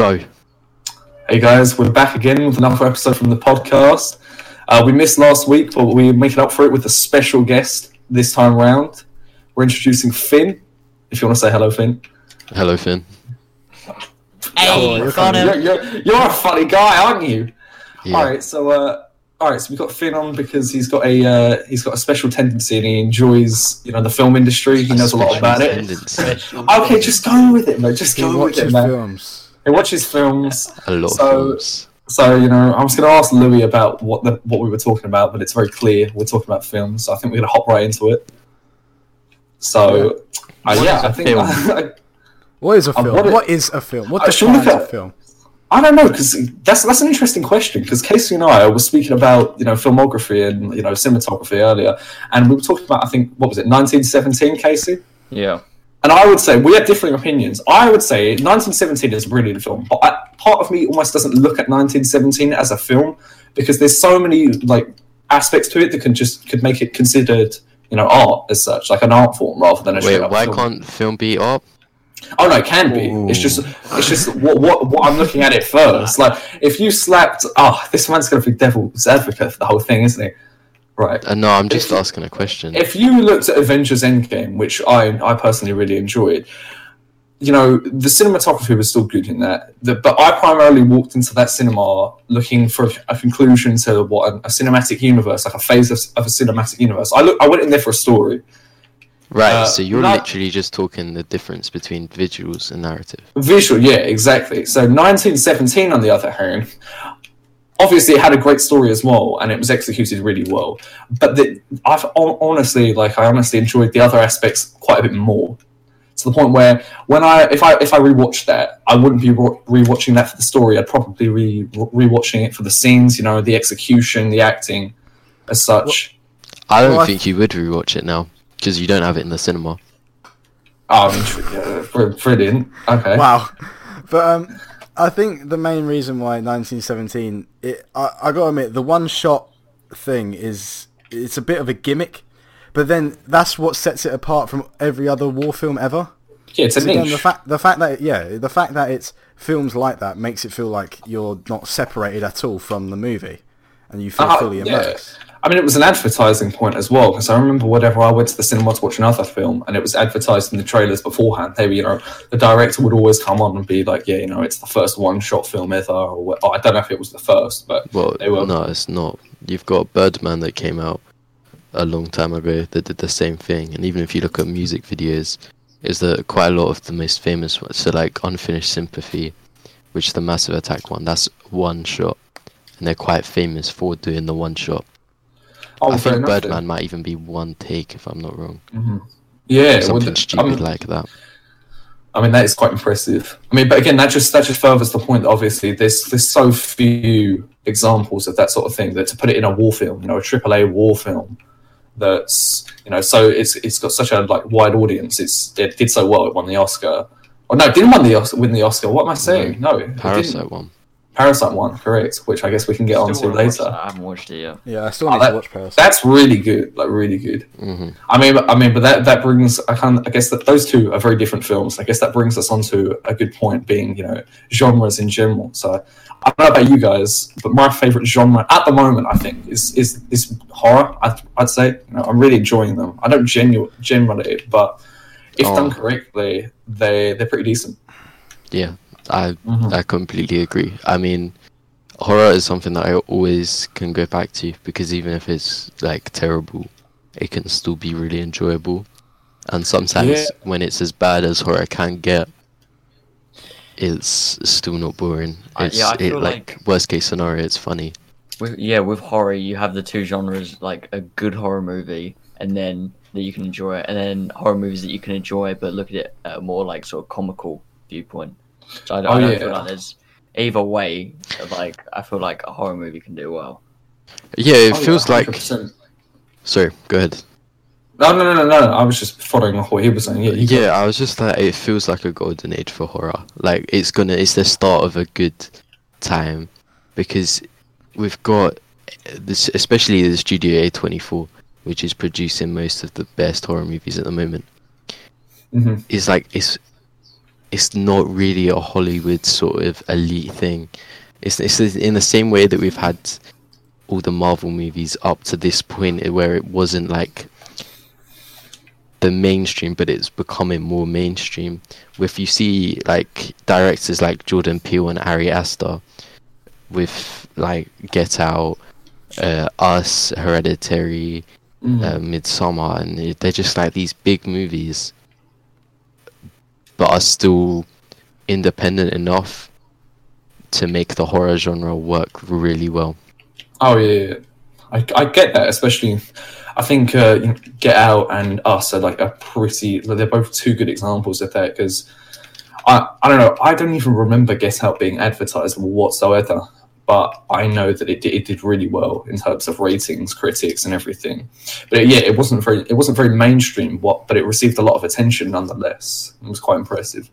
Go. Hey guys, we're back again with another episode from the podcast. Uh, we missed last week, but we're making up for it with a special guest this time round. We're introducing Finn. If you want to say hello, Finn. Hello, Finn. Hey, you're, got you're, you're, you're a funny guy, aren't you? Yeah. All right, so uh, all right, so we've got Finn on because he's got a uh, he's got a special tendency and he enjoys you know the film industry. He knows a lot Special about it. Okay, just go with it, mate. Just He go with it, man. films. He watches films. A lot So- of films. So you know, I was going to ask Louis about what the what we were talking about, but it's very clear we're talking about films. So I think we're going to hop right into it. So, uh, yeah, I a I think film? What is a film? what what it- is a film? What I should defines a film? I don't know because that's that's an interesting question. Because Casey and I were speaking about you know filmography and you know cinematography earlier, and we were talking about I think what was it 1917, Casey? Yeah. And I would say we have differing opinions. I would say 1917 is a brilliant film, but I, part of me almost doesn't look at 1917 as a film because there's so many like aspects to it that can just could make it considered, you know, art as such, like an art form rather than a Wait, why film. can't film be art? Oh no, it can be. It's just it's just what, what what I'm looking at it first. Like if you slapped, oh, this man's gonna be devil's advocate for the whole thing, isn't he? Right. Uh, no, I'm just If- asking a question. if you looked at Avengers Endgame, which I I personally really enjoyed, you know the cinematography was still good in that. The, but I primarily walked into that cinema looking for a conclusion to what a, a cinematic universe, like a phase of, of a cinematic universe. I look, I went in there for a story, right, uh, so you're not- literally just talking the difference between visuals and narrative. visual. Yeah, exactly. So 1917, on the other hand. Obviously, it had a great story as well, and it was executed really well. But the, I've honestly, like, I honestly enjoyed the other aspects quite a bit more. to the point where when I if I if I rewatched that, I wouldn't be re- rewatching that for the story. I'd probably be re- rewatching it for the scenes, you know, the execution, the acting, as such. I don't Well, I think you would rewatch it now because you don't have it in the cinema. Oh, I mean, tr- yeah, br- brilliant. Okay. Wow. But um, I think the main reason why 1917, it, I, I gotta admit, the one shot thing is it's a bit of a gimmick, but then that's what sets it apart from every other war film ever. Yeah, it's a So again, niche. the fact the fact that yeah, the fact that it's films like that makes it feel like you're not separated at all from the movie, and you feel Uh, fully yeah. I mean, it was an advertising point as well because I remember whenever I went to the cinema to watch another film and it was advertised in the trailers beforehand, they were, you know, the director would always come on and be like, yeah, you know, it's the first one-shot film ever, or oh, I don't know if it was the first, but Well, They will. no, it's not. You've got Birdman that came out a long time ago that did the same thing, and even if you look at music videos, is that quite a lot of the most famous ones. So like Unfinished Sympathy, which is the Massive Attack one, that's one shot, and they're quite famous for doing the one shot. oh, I think enough Birdman might even be won take if I'm not wrong. then. yeah, Something the- stupid I mean, like that. I mean, that is quite impressive. I mean, but again, that just that just furthers the point. That obviously, there's there's so few examples of that sort of thing that to put it in a war film, you know, a AAA war film, that's you know, so it's it's got such a like wide audience. It's it did so well. It won the Oscar. Oh no, it didn't win the Oscar. Win the Oscar. What am I saying? No, it didn't. Parasite one. Parasite won, correct? Which I guess we can get onto Still wanna later. that. I haven't watched it yet. Yeah, I still Oh, need that- to watch Parasite. That's really good, like really good. hmm I mean, I mean, but that that brings I can I guess that those two are very different films. I guess that brings us onto a good point, being you know genres in general. So I don't know about you guys, but my favorite genre at the moment, I think, is is is horror. I'd, I'd say you know, I'm really enjoying them. I don't genu- generally, but if Oh. done correctly, they they're pretty decent. Yeah, I Mhm. I completely agree. I mean, horror is something that I always can go back to because even if it's like terrible, it can still be really enjoyable. And sometimes Yeah. when it's as bad as horror can get, it's still not boring. I- It's yeah, I it, feel like, worst case scenario, it's funny. With, yeah, with horror, you have the two genres, like a good horror movie, and then that you can enjoy, and then horror movies that you can enjoy, but look at it at a more like sort of comical viewpoint. So I, Oh, I don't yeah. feel like there's either way. Like I feel like a horror movie can do well. Yeah, it Oh, yeah, feels like. Sorry, go ahead. No, no, no, no, no. I was just following what he was saying. Yeah, you Yeah, I was just like, it feels like a golden age for horror. Like it's gonna, it's the start of a good time because we've got this, especially the Studio A24, which is producing most of the best horror movies at the moment. Mhm. Is like it's it's not really a Hollywood sort of elite thing. It's it's in the same way that we've had all the Marvel movies up to this point where it wasn't like the mainstream, but it's becoming more mainstream. If you see like directors like Jordan Peele and Ari Aster with like Get Out, uh, Us, Hereditary, Mm. uh, Midsommar, and they're just like these big movies, but are still independent enough to make the horror genre work really well. Oh yeah, yeah. I, I get that, especially. I think uh, Get Out and Us are like a pretty. They're both two good examples of that because I I don't know. I don't even remember Get Out being advertised whatsoever, but I know that it did, it did really well in terms of ratings, critics, and everything. But yeah, it wasn't very it wasn't very mainstream. What, but it received a lot of attention nonetheless. It was quite impressive.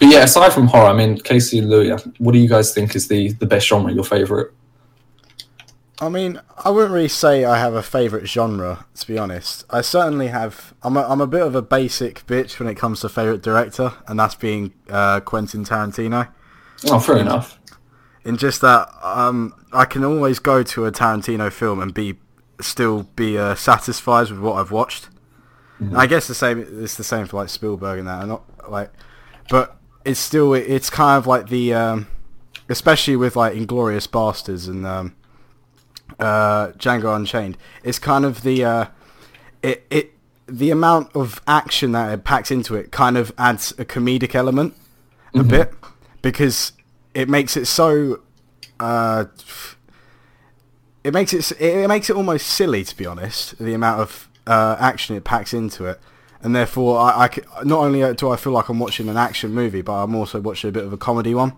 But yeah, aside from horror, I mean, Casey and Louis, what do you guys think is the the best genre? Your favorite? I mean, I wouldn't really say I have a favourite genre, to be honest. I certainly have. I'm a, I'm a bit of a basic bitch when it comes to favourite director, and that's being uh, Quentin Tarantino. Oh, fair enough. In just that, um, I can always go to a Tarantino film and be still be uh, satisfied with what I've watched. I guess the same. It's the same for like Spielberg and that. And not like, but it's still it's kind of like the, um, especially with like Inglourious Basterds and um, uh, Django Unchained. It's kind of the uh, it it the amount of action that it packs into it kind of adds a comedic element a bit because it makes it so uh, it makes it it makes it almost silly to be honest the amount of uh, action it packs into it. And therefore I not only do I feel like I'm watching an action movie but I'm also watching a bit of a comedy one.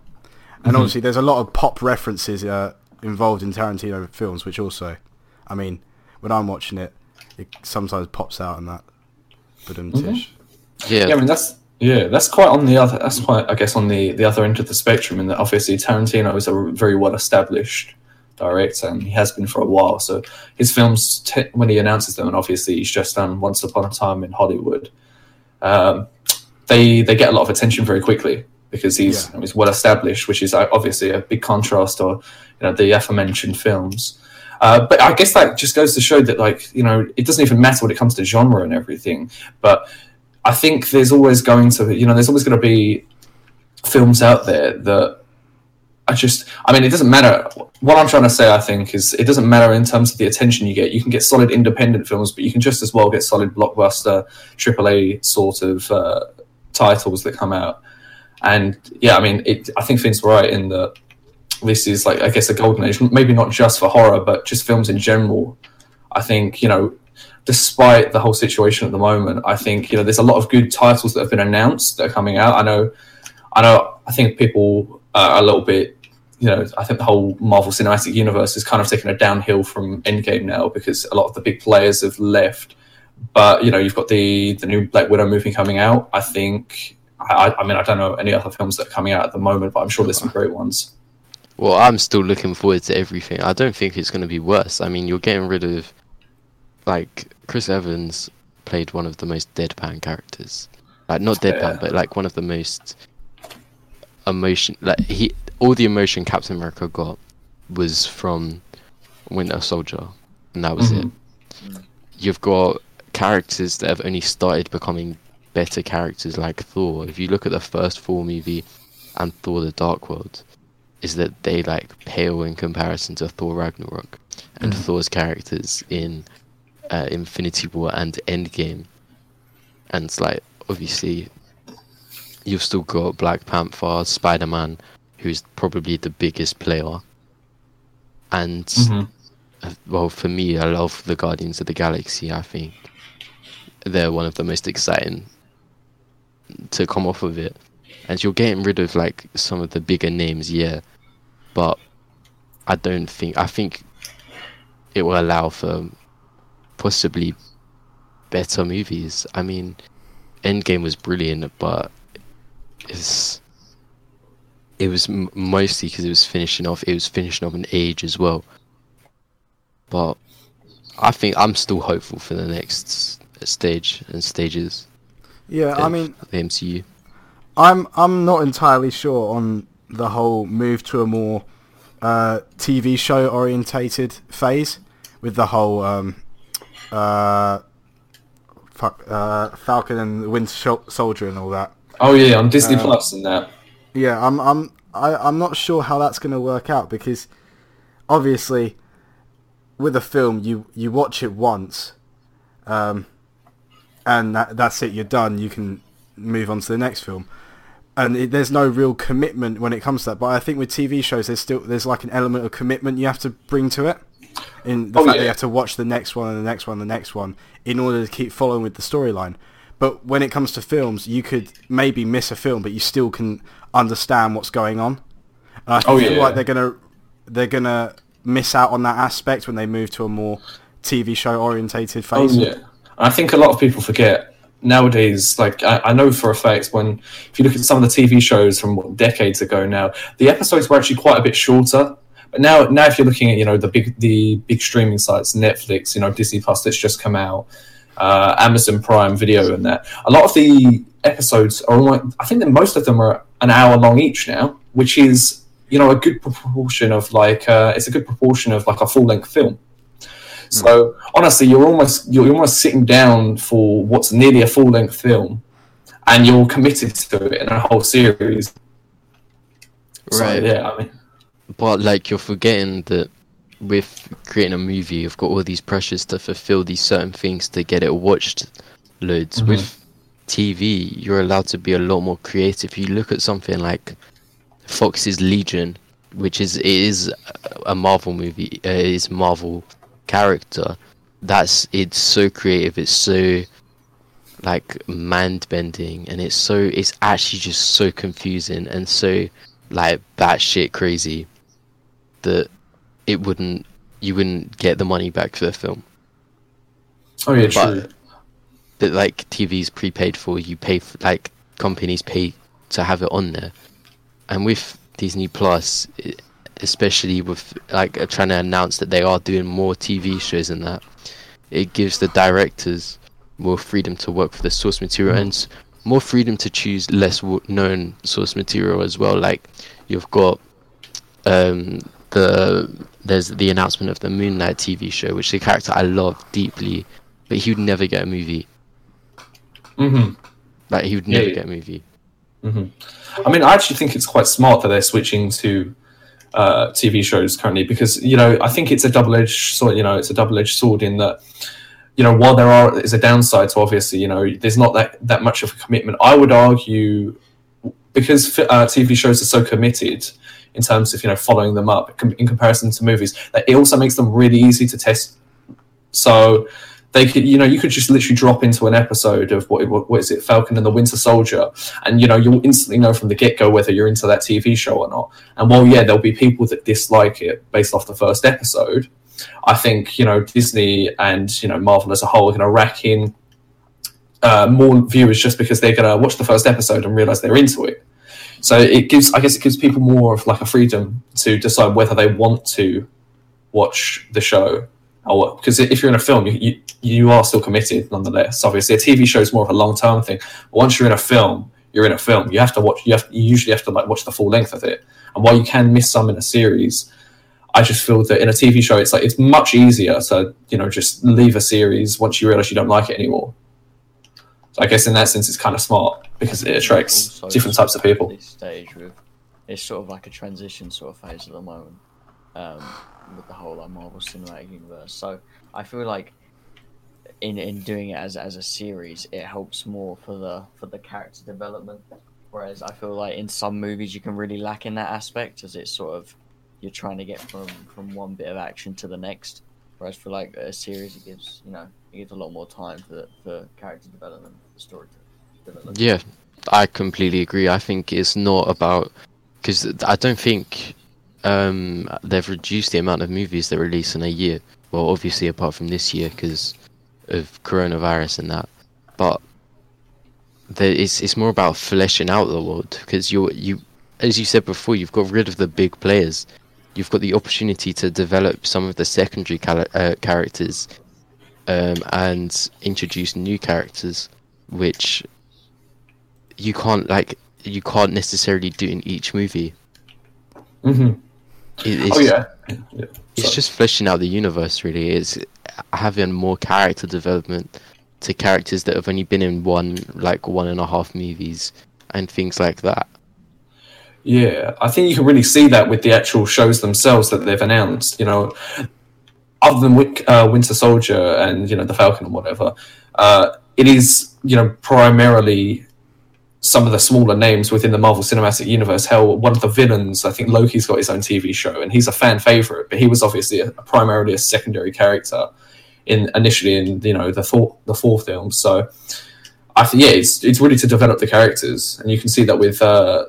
And obviously there's a lot of pop references uh, involved in Tarantino films which also I mean when I'm watching it it sometimes pops out and that. But tish. Yeah, Yeah, I mean that's yeah, that's quite on the other. That's quite, I guess, on the the other end of the spectrum. In that obviously Tarantino is a very well established director, and he has been for a while. So his films, te- when he announces them, and obviously he's just done Once Upon a Time in Hollywood, um, they they get a lot of attention very quickly because he's Yeah. he's well established, which is uh, obviously a big contrast or you know the aforementioned films. Uh, but I guess that just goes to show that, like, you know, it doesn't even matter when it comes to genre and everything. But I think there's always going to, you know, there's always going to be films out there that I just, I mean, it doesn't matter. What I'm trying to say, I think, is it doesn't matter in terms of the attention you get. You can get solid independent films, but you can just as well get solid blockbuster, AAA sort of uh, titles that come out. And yeah, I mean, it, I think Finn's right in that this is like, I guess, a golden age. Maybe not just for horror, but just films in general. I think you know, despite the whole situation at the moment, I think you know there's a lot of good titles that have been announced that are coming out. I know, I know. I think people are a little bit, you know, I think the whole Marvel Cinematic Universe is kind of taking a downhill from Endgame now because a lot of the big players have left. But you know, you've got the the new Black Widow movie coming out. I think. I, I mean, I don't know any other films that are coming out at the moment, but I'm sure there's some great ones. Well, I'm still looking forward to everything. I don't think it's going to be worse. I mean, you're getting rid of, like, Chris Evans played one of the most deadpan characters. Like, not deadpan, Yeah. but like one of the most emotion. Like he, all the emotion Captain America got was from Winter Soldier, and that was Mhm. it. You've got characters that have only started becoming better characters, like Thor. If you look at the first Thor movie and Thor: The Dark World, is that they like pale in comparison to Thor Ragnarok and Mhm. Thor's characters in uh, Infinity War and Endgame. And it's like obviously you've still got Black Panther, Spider Man, who's probably the biggest player. And Mhm. uh, well, for me, I love the Guardians of the Galaxy. I think they're one of the most exciting to come off of it. And you're getting rid of like some of the bigger names, yeah, but I don't think I think it will allow for possibly better movies. I mean, Endgame was brilliant, but it's it was m- mostly because it was finishing off. It was finishing off an age as well. But I think I'm still hopeful for the next stage and stages. Yeah, I mean, the MCU. I'm I'm not entirely sure on the whole move to a more uh, TV show orientated phase with the whole um, uh, fuck, uh, Falcon and the Winter Soldier and all that. Oh yeah, on Disney Uh, Plus and that. Yeah, I'm I'm I, I'm not sure how that's going to work out because obviously with a film you you watch it once um, and that, that's it you're done you can move on to the next film and it, there's no real commitment when it comes to that but I think with TV shows there's still there's like an element of commitment you have to bring to it in the Oh, fact that yeah. you have to watch the next one and the next one and the next one in order to keep following with the storyline but when it comes to films you could maybe miss a film but you still can understand what's going on and I Oh, feel yeah. like they're gonna they're gonna miss out on that aspect when they move to a more TV show orientated Oh yeah, I think a lot of people forget nowadays. Like I, I know for a fact when if you look at some of the TV shows from what, decades ago now, the episodes were actually quite a bit shorter. But now, now if you're looking at you know the big the big streaming sites, Netflix, you know Disney Plus that's just come out, uh, Amazon Prime Video, and that a lot of the episodes are almost, I think that most of them are an hour long each now, which is you know a good proportion of like uh, it's a good proportion of like a full length film. So honestly, you're almost you're almost sitting down for what's nearly a full length film, and you're committed to it in a whole series. So, Right. yeah, I mean, But like you're forgetting that with creating a movie, you've got all these pressures to fulfill these certain things to get it watched loads. Mhm. With TV, you're allowed to be a lot more creative. You look at something like Fox's Legion, which is it is a Marvel movie, uh, is Marvel character. That's it's so creative. It's so like mind bending, and it's so it's actually just so confusing and so like batshit crazy that it wouldn't you wouldn't get the money back for the film. oh yeah, true. But like TV's prepaid for, you pay for like companies pay to have it on there, and with Disney Plus, especially with like uh, trying to announce that they are doing more TV shows and that, it gives the directors more freedom to work for the source material Mhm. and more freedom to choose less known source material as well. Like you've got um, the there's the announcement of the Moon Knight TV show, which the character I love deeply, but he would never get a movie. hmm Like he would never yeah. get a movie. hmm I mean, I actually think it's quite smart that they're switching to uh, TV shows currently because you know I think it's a double edged sword. You know, it's a double edged sword in that you know while there are is a downside to obviously you know there's not that that much of a commitment. I would argue because uh, TV shows are so committed in terms of you know following them up in comparison to movies that it also makes them really easy to test. So they could you know you could just literally drop into an episode of what what, what is it Falcon and the Winter Soldier and you know you'll instantly know from the get go whether you're into that TV show or not. And while yeah, there'll be people that dislike it based off the first episode, I think you know Disney and you know Marvel as a whole are going to rack in uh, more viewers just because they're going to watch the first episode and realize they're into it. So it gives, I guess, it gives people more of like a freedom to decide whether they want to watch the show or. Because if you're in a film, you, you are still committed nonetheless. Obviously, a TV show is more of a long term thing. Once you're in a film, you're in a film. You have to watch. You have. You usually have to like watch the full length of it. And while you can miss some in a series, I just feel that in a TV show, it's like it's much easier to you know just leave a series once you realize you don't like it anymore. So I guess in that sense, it's kind of smart because it attracts Also different types of people. This stage, with it's sort of like a transition sort of phase at the moment, um, with the whole like Marvel Cinematic Universe. So I feel like in in doing it as as a series, it helps more for the for the character development. Whereas I feel like in some movies you can really lack in that aspect, as it's sort of you're trying to get from from one bit of action to the next. Whereas for like a series, it gives you know it gives a lot more time for for character development, for story development. Yeah, I completely agree. I think it's not about because I don't think um, they've reduced the amount of movies they release in a year. Well, obviously apart from this year because of coronavirus and that, but it's it's more about fleshing out the world because you you as you said before, you've got rid of the big players. You've got the opportunity to develop some of the secondary cala- uh, characters um, and introduce new characters, which you can't like you can't necessarily do in each movie. hmm It, it's, Oh yeah. yeah. it's just fleshing out the universe. Really, it's having more character development to characters that have only been in one like one and a half movies and things like that. Yeah, I think you can really see that with the actual shows themselves that they've announced. You know, other than uh, Winter Soldier and you know the Falcon and whatever, uh, it is you know primarily some of the smaller names within the Marvel Cinematic Universe. Hell, one of the villains, I think Loki's got his own TV show, and he's a fan favorite, but he was obviously a, primarily a secondary character in initially in you know the four the four films. So. I think yeah, it's it's really to develop the characters, and you can see that with uh,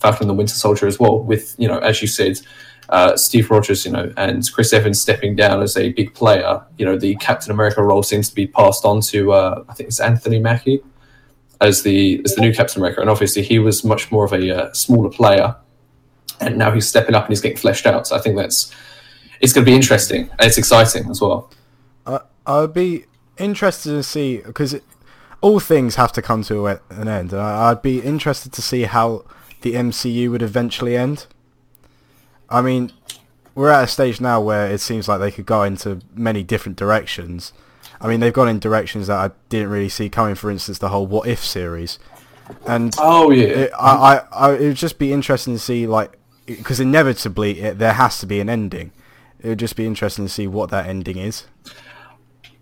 Falcon and the Winter Soldier as well. With you know, as you said, uh, Steve Rogers, you know, and Chris Evans stepping down as a big player. You know, the Captain America role seems to be passed on to uh, I think it's Anthony Mackie as the as the new Captain America, and obviously he was much more of a uh, smaller player, and now he's stepping up and he's getting fleshed out. So I think that's it's going to be interesting and it's exciting as well. I I would be interested to see because all things have to come to an end. I'd be interested to see how the MCU would eventually end. I mean, we're at a stage now where it seems like they could go into many different directions. I mean, they've gone in directions that I didn't really see coming. For instance, the whole "What If" series, and Oh yeah, it, I, I, I, it would just be interesting to see, like, because inevitably it, there has to be an ending. It would just be interesting to see what that ending is.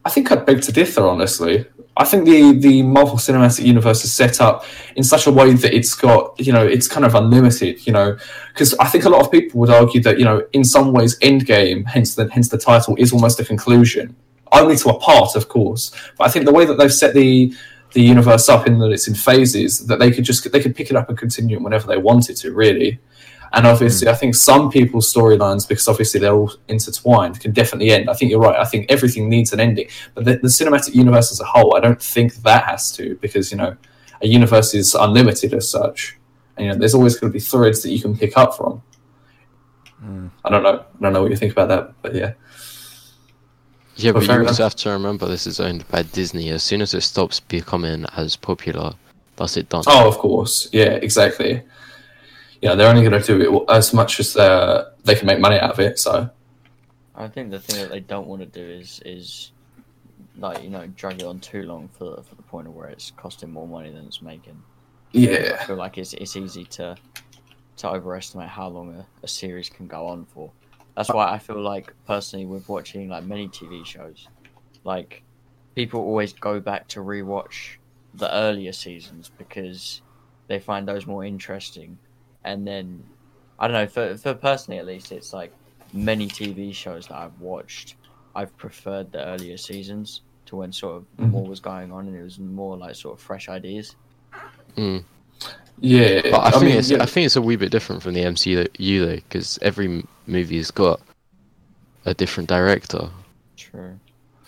I think I'd beg to differ, honestly. I think the, the Marvel Cinematic Universe is set up in such a way that it's got, you know, it's kind of unlimited, you know, because I think a lot of people would argue that, you know, in some ways, Endgame, hence the hence the title, is almost a conclusion, only to a part, of course. But I think the way that they've set the the universe up in that it's in phases, that they could just they could pick it up and continue it whenever they wanted to, really. And obviously, hmm. I think some people's storylines, because obviously they're all intertwined, can definitely end. I think you're right. I think everything needs an ending. But the, the cinematic universe as a whole, I don't think that has to, because, you know, a universe is unlimited as such. And, you know, there's always going to be threads that you can pick up from. Hmm. I don't know. I don't know what you think about that, but yeah. Yeah, Well, but you also have to remember this is owned by Disney. As soon as it stops becoming as popular, that's it done. Oh, of course. Yeah, exactly. You know, they're only going to do it as much as uh, they can make money out of it. So, I think the thing that they don't want to do is is like you know drag it on too long for for the point of where it's costing more money than it's making. Yeah, I feel like it's it's easy to to overestimate how long a, a series can go on for. That's why I feel like personally with watching like many TV shows, like people always go back to rewatch the earlier seasons because they find those more interesting. And then I don't know, for for personally at least it's like many TV shows that I've watched, I've preferred the earlier seasons to when sort of Mhm. more was going on and it was more like sort of fresh ideas. Mm. Yeah. But I, think mean, it's yeah. I think it's a wee bit different from the MCU though, because every movie's got a different director, True.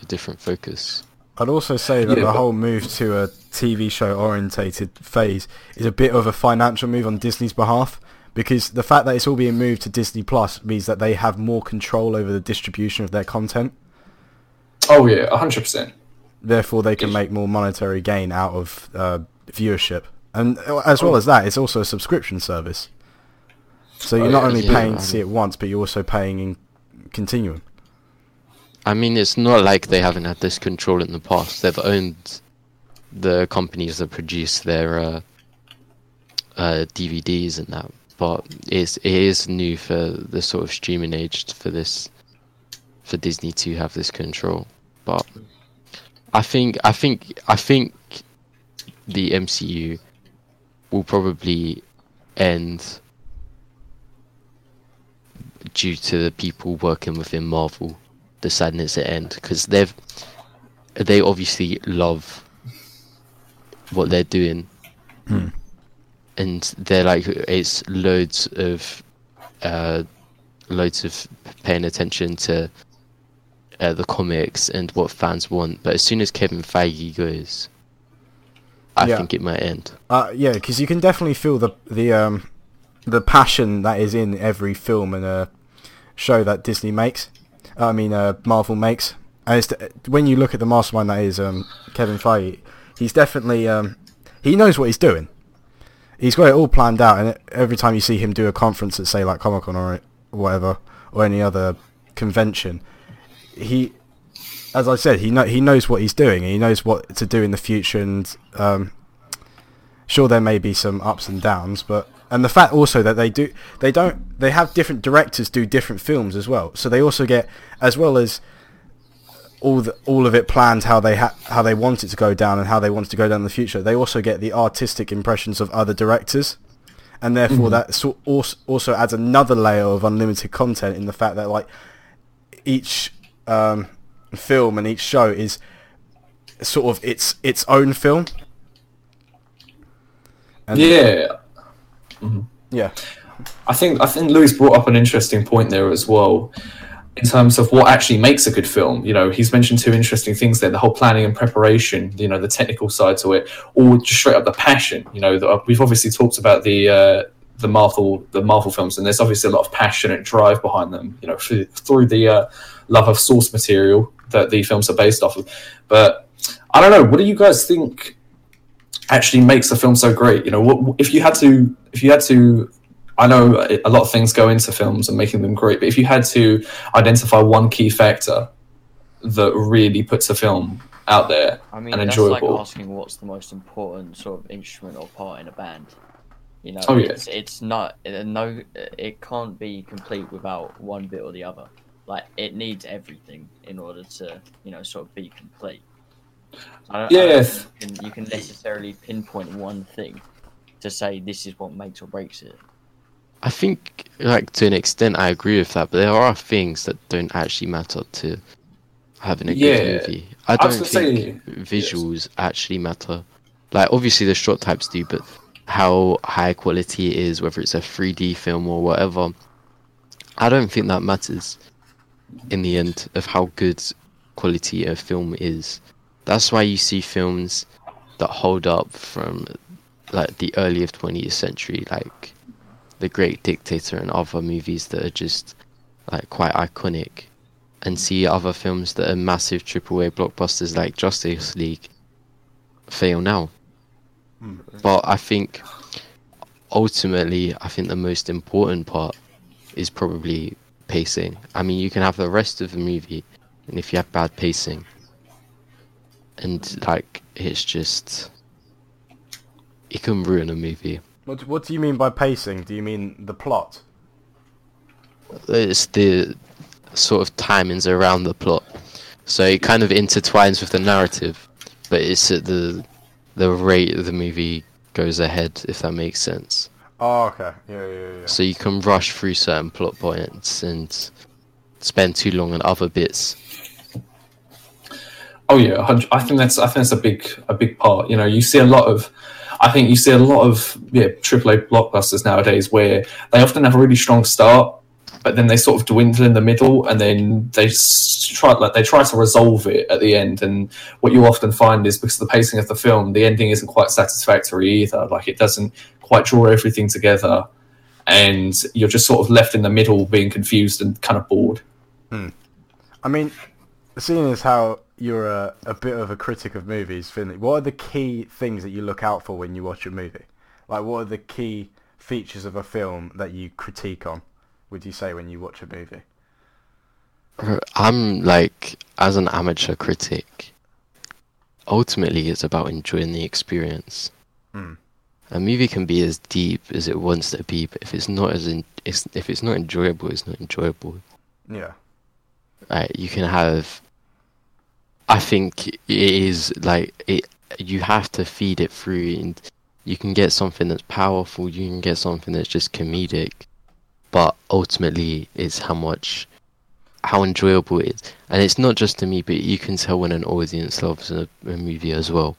a different focus. I'd also say that Yeah, the whole move to a TV show orientated phase is a bit of a financial move on Disney's behalf because the fact that it's all being moved to Disney Plus means that they have more control over the distribution of their content. Oh, yeah, 100%. Therefore, they can make more monetary gain out of uh, viewership. And uh, as well as that, it's also a subscription service. So you're Oh, not yeah. only Yeah, paying to see it once, but you're also paying in continuum. I mean, it's not like they haven't had this control in the past. They've owned the companies that produce their uh, uh, DVDs and that, but it's it is new for the sort of streaming age for this for Disney to have this control. But I think I think I think the MCU will probably end due to the people working within Marvel deciding sadness the end because they've they obviously love what they're doing Hmm. and they're like it's loads of uh loads of paying attention to uh, the comics and what fans want but as soon as Kevin Feige goes I Yeah. think it might end Uh, yeah, because you can definitely feel the the um the passion that is in every film and uh, show that Disney makes. I mean, uh, Marvel makes. It's when you look at the mastermind that is um, Kevin Feige, he's definitely um, he knows what he's doing. he's got it all planned out, and every time you see him do a conference at say like Comic Con or whatever or any other convention, he, as I said, he know he knows what he's doing, he knows what to do in the future, and um, sure there may be some ups and downs, but and the fact also that they do they don't they have different directors do different films as well, so they also get as well as all the, all of it planned how they ha- how they want it to go down and how they want it to go down in the future. They also get the artistic impressions of other directors, and therefore that so- also also adds another layer of unlimited content in the fact that like each um, film and each show is sort of its its own film. And Yeah, yeah, I think I think Louis brought up an interesting point there as well, in terms of what actually makes a good film. You know, he's mentioned two interesting things there: the whole planning and preparation. You know, the technical side to it, or just straight up the passion. You know, the, we've obviously talked about the uh, the Marvel the Marvel films, and there's obviously a lot of passion and drive behind them. You know, through, through the uh, love of source material that the films are based off of. But I don't know. What do you guys think? Actually makes the film so great you know what, if you had to if you had to I know a lot of things go into films and making them great, but if you had to identify one key factor that really puts a film out there I mean, and that's enjoyable, like asking what's the most important sort of instrument or part in a band. You know, Oh, yeah. it's, it's not no, it can't be complete without one bit or the other. Like it needs everything in order to you know sort of be complete. I don't, I don't Yes. think you can, you can necessarily pinpoint one thing to say this is what makes or breaks it. I think, like to an extent, I agree with that. But there are things that don't actually matter to having a Yeah. good movie. I I don't was gonna think visuals actually matter. Like obviously the shot types do, but how high quality it is, whether it's a 3D film or whatever, I don't think that matters in the end of how good quality a film is. That's why you see films that hold up from like the early of 20th century, like The Great Dictator and other movies that are just like quite iconic, and see other films that are massive AAA blockbusters like Justice League fail now. Hmm. But I think ultimately, I think the most important part is probably pacing. I mean, you can have the rest of the movie, and if you have bad pacing, and like it's just, it can ruin a movie. what what do you mean by pacing? Do you mean the plot? It's the sort of timings around the plot, so it kind of intertwines with the narrative, but it's at the the rate the movie goes ahead, if that makes sense. Oh, okay. Yeah, yeah, yeah. So you can rush through certain plot points and spend too long on other bits. Oh yeah, I think that's I think that's a big a big part. You know, you see a lot of, I think you see a lot of yeah AAA blockbusters nowadays where they often have a really strong start, but then they sort of dwindle in the middle, and then they try like they try to resolve it at the end. And what you often find is because of the pacing of the film, the ending isn't quite satisfactory either. Like it doesn't quite draw everything together, and you're just sort of left in the middle, being confused and kind of bored. Hmm. I mean, seeing as how you're a, a bit of a critic of movies, Finley, what are the key things that you look out for when you watch a movie? Like, what are the key features of a film that you critique on? Would you say when you watch a movie? I'm like, as an amateur critic, ultimately it's about enjoying the experience. Hmm. A movie can be as deep as it wants to be, but if it's not as in, if it's not enjoyable, it's not enjoyable. Yeah. Right? You can have. I think it is like it. You have to feed it through, and you can get something that's powerful. You can get something that's just comedic, but ultimately, it's how much how enjoyable it is. And it's not just to me, but you can tell when an audience loves a, a movie as well.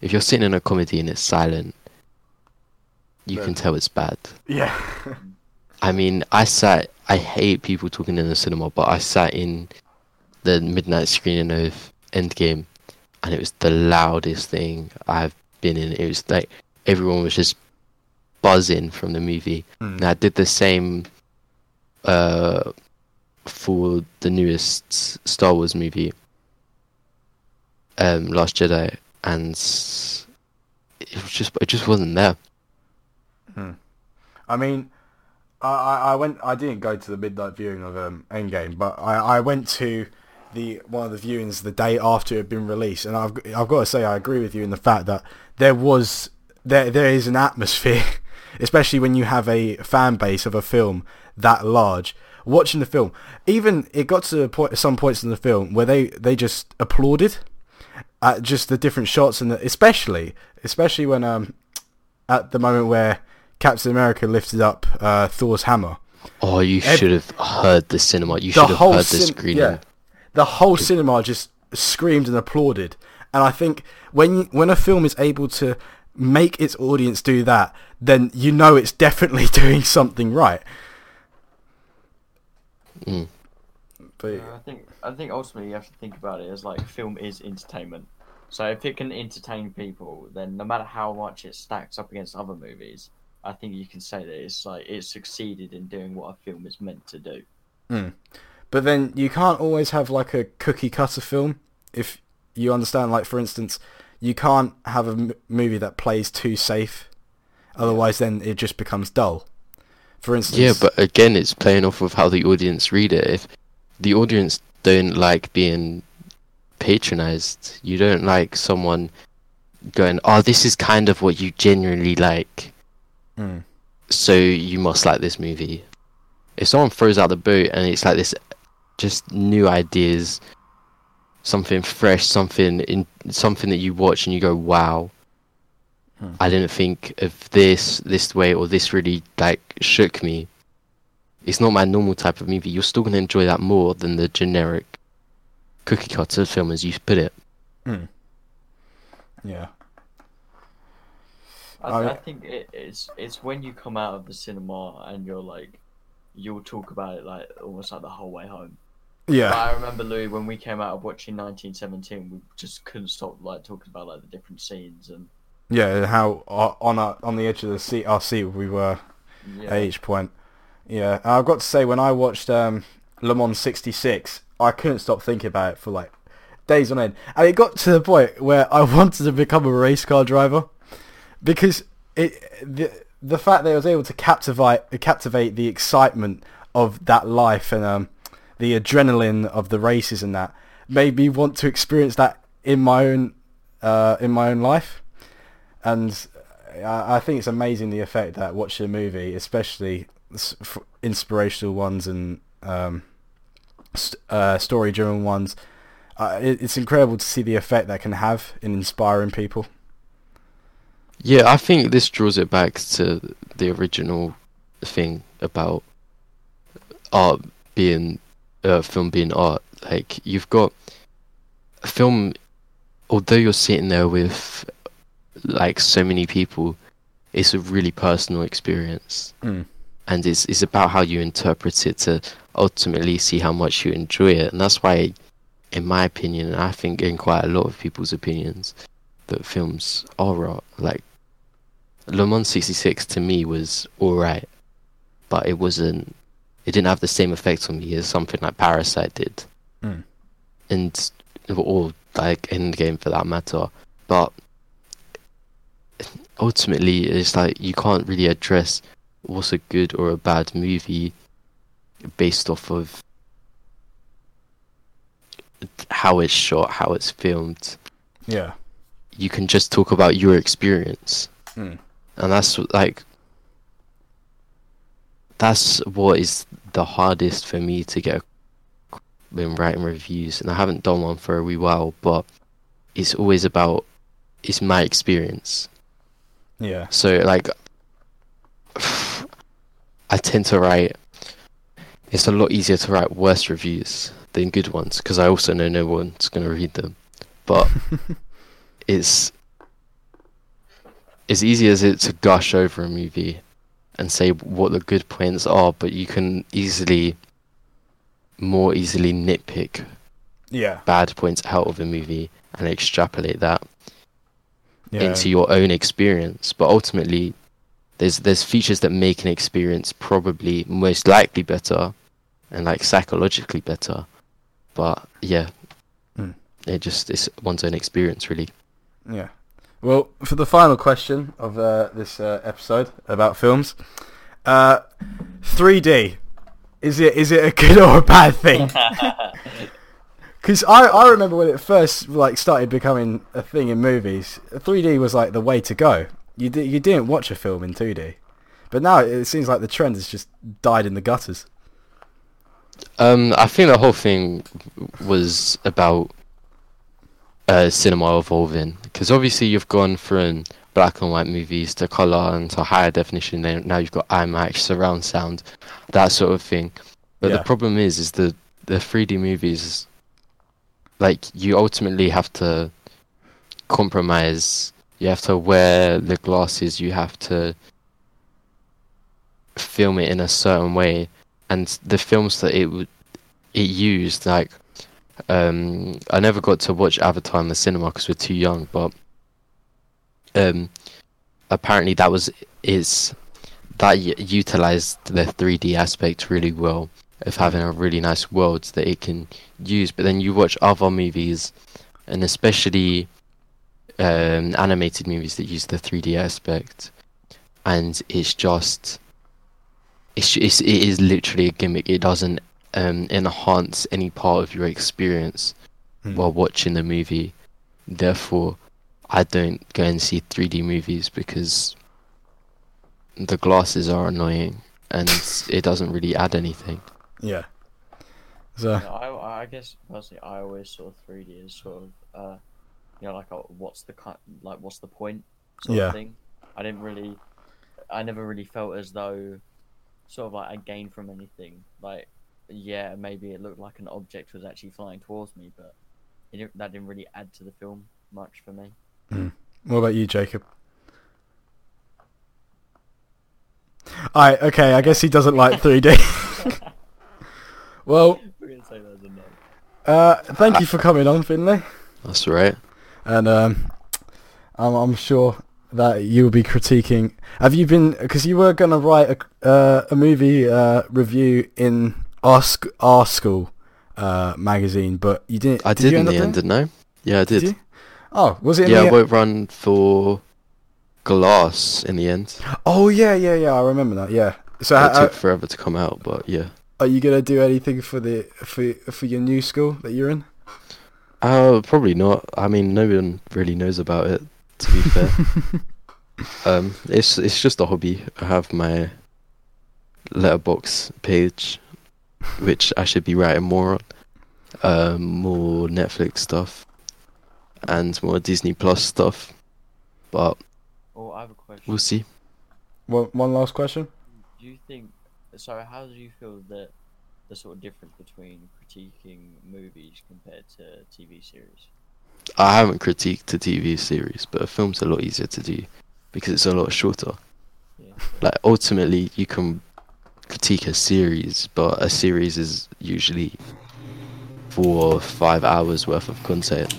If you're sitting in a comedy and it's silent, you can tell it's bad. Yeah. I mean, I sat. I hate people talking in the cinema, but I sat in the midnight screening of Endgame, and it was the loudest thing I've been in. It was like everyone was just buzzing from the movie. Hmm. And I did the same uh, for the newest Star Wars movie, um, Last Jedi, and it was just it just wasn't there. I mean, I, I I went. I didn't go to the midnight viewing of um, Endgame, but I, I went to the one of the viewings the day after it had been released, and I've I've got to say I agree with you in the fact that there was there there is an atmosphere, especially when you have a fan base of a film that large. Watching the film, even it got to a point, some points in the film where they, they just applauded at just the different shots and the, especially especially when um at the moment where Captain America lifted up uh, Thor's hammer. Oh, you should have heard the cinema. You should have heard the screening. yeah, the whole cinema just screamed and applauded. And I think when when a film is able to make its audience do that, then you know it's definitely doing something right. Mm. But I think I think ultimately you have to think about it as like film is entertainment. So if it can entertain people, then no matter how much it stacks up against other movies, I think you can say that it's like it succeeded in doing what a film is meant to do. But then you can't always have like a cookie cutter film. If you understand, like for instance, you can't have a m- movie that plays too safe. Otherwise, then it just becomes dull. For instance, Yeah, but again, it's playing off of how the audience read it. If the audience don't like being patronized, you don't like someone going, "Oh, this is kind of what you genuinely like." Mm. so you must like this movie. If someone throws out the boot and it's like this, just new ideas, something fresh, something in something that you watch and you go, "Wow, Hmm. I didn't think of this this way," or this really like shook me. It's not my normal type of movie. You're still gonna enjoy that more than the generic cookie cutter film, as you put it. yeah, I, I- I think it, it's it's when you come out of the cinema and you're like, you'll talk about it like almost like the whole way home. But yeah, I remember Louis when we came out of watching 1917, we just couldn't stop like talking about like the different scenes and yeah. How on our, on the edge of the seat, our seat we were yeah. at each point. Yeah, I've got to say when I watched um, Le Mans '66, I couldn't stop thinking about it for like days on end, and it got to the point where I wanted to become a race car driver because it the the fact that I was able to captivate captivate the excitement of that life and um, the adrenaline of the races and that made me want to experience that in my own uh, in my own life, and I, I think it's amazing the effect that watching a movie, especially inspirational ones and um, st- uh, story-driven ones, uh, it, it's incredible to see the effect that can have in inspiring people. Yeah, I think this draws it back to the original thing about art being uh, film being art. Like you've got a film, although you're sitting there with like so many people, it's a really personal experience, Mm. and it's it's about how you interpret it to ultimately see how much you enjoy it, and that's why, in my opinion, and I think in quite a lot of people's opinions, that films are art. Like Le Mans 66 to me was alright, but it wasn't. It didn't have the same effect on me as something like Parasite did, Mm. and or like Endgame for that matter. But ultimately, it's like you can't really address what's a good or a bad movie based off of how it's shot, how it's filmed Yeah. you can just talk about your experience Mm. and that's like that's what is the hardest for me to get when writing reviews and i haven't done one for a wee while but it's always about it's my experience Yeah. so like i tend to write it's a lot easier to write worse reviews than good ones because i also know no one's going to read them but it's as easy as it to gush over a movie and say what the good points are, but you can easily, more easily nitpick Yeah. bad points out of a movie and extrapolate that Yeah. into your own experience. But ultimately, there's there's features that make an experience probably most likely better, and like psychologically better. But yeah, Mm. it just it's one's own experience really. Yeah. Well, for the final question of uh, this uh, episode about films, uh, 3D is it is it a good or a bad thing? Because I, I remember when it first like started becoming a thing in movies, 3D was like the way to go. You di- you didn't watch a film in 2D, but now it seems like the trend has just died in the gutters. Um, I think the whole thing was about uh, cinema evolving because obviously you've gone from black and white movies to color and to higher definition. Then now you've got IMAX, surround sound, that sort of thing. But Yeah. the problem is, is the the 3D movies, like you ultimately have to compromise. You have to wear the glasses. You have to film it in a certain way and the films that it would it used like um I never got to watch Avatar in the cinema because we're too young but um apparently that was is that utilized the 3D aspect really well of having a really nice world that it can use but then you watch other movies and especially um animated movies that use the 3D aspect and it's just it's, it's it is literally a gimmick. It doesn't um, enhance any part of your experience Hmm. while watching the movie. Therefore, I don't go and see 3D movies because the glasses are annoying and it doesn't really add anything. Yeah. So You know, I, I guess personally, I always saw 3D as sort of, uh, you know, like a, what's the ki- like what's the point sort Yeah. of thing. I didn't really, I never really felt as though, sort of like I gained from anything. Like, yeah, maybe it looked like an object was actually flying towards me, but it didn't, that didn't really add to the film much for me. what about you, Jacob? Alright, okay, I guess he doesn't like 3D. well, We're gonna say that's uh, thank you for coming on, Finlay. That's right. and um, I'm, I'm sure that you'll be critiquing. Have you been? Because you were going to write a, uh, a movie uh, review in our sc- our school uh, magazine, but you didn't. I did, did in the end, didn't I? Yeah, I it? did. Oh, was it? In yeah, the I won't run for Glass in the end. Oh yeah, yeah, yeah. I remember that. Yeah. So it uh, took forever to come out, but yeah. are you gonna do anything for the for for your new school that you're in? Uh, probably not. I mean, no one really knows about it. To be fair, um, it's it's just a hobby. I have my Letterboxd page, which I should be writing more on. Um, more Netflix stuff, and more Disney Plus stuff. But Oh, I have a question. we'll see. One one last question. Do you think? So, how do you feel that the sort of difference between critiquing movies compared to TV series? I haven't critiqued a TV series, but a film's a lot easier to do because it's a lot shorter. Yeah. like ultimately you can critique a series but a series is usually four or five hours worth of content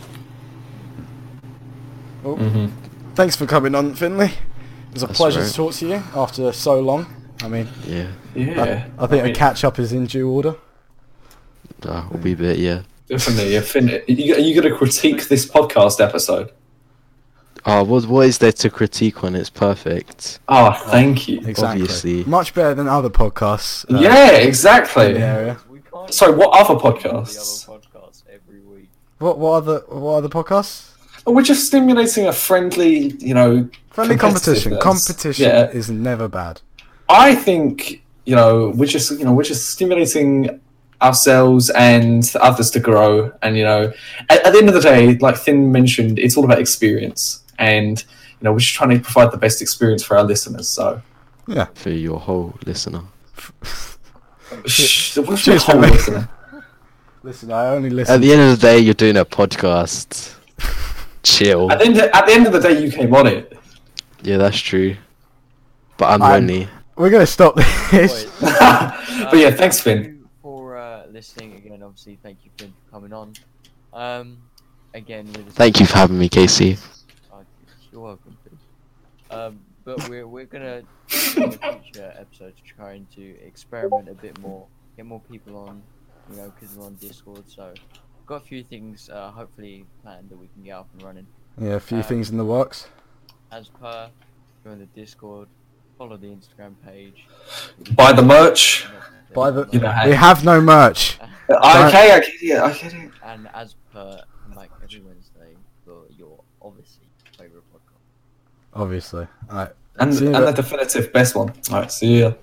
Oh, hmm Thanks for coming on, Finley. It was a That's pleasure right. to talk to you after so long. I mean, yeah Yeah, I, I think mean, a catch up is in due order. uh, a wee bit yeah definitely. Yeah, Finn, you, are you going to critique this podcast episode? Oh what, what is there to critique when it's perfect Oh, thank you. Exactly. Obviously. Much better than other podcasts. uh, yeah, exactly. in the area. We can't Sorry, what other podcasts? other podcasts every week. What what other what other podcasts? Oh, We're just stimulating a friendly, you know. Friendly competition. Competition Yeah. is never bad. I think you know we're just you know we're just stimulating ourselves and others to grow, and you know at, at the end of the day, like Finn mentioned, it's all about experience, and you know we're just trying to provide the best experience for our listeners. So, Yeah. for your whole listener Shh, what's your whole listener? Listen, I only listen. at the end of the day you're doing a podcast chill At the end, at the end of the day, you came on it. yeah that's true but i'm I'm- lonely We're gonna stop this. But yeah, thanks, Finn. for uh, listening again. Obviously, thank you Finn for coming on. Um, again, thank you for having me casey you're welcome. Finn. Um, but we're we're gonna in future episodes trying to experiment a bit more, get more people on, you know, because we're on Discord. So, got a few things uh, hopefully planned that we can get up and running. Yeah, a few Uh, things in the works. As per, join the Discord, follow the Instagram page. Buy the merch. Buy the- You know, We have no merch. Okay, I get it. I get it. And as per, come back every Wednesday for your obviously favorite Alright. And, and the definitive best one. All right, see ya.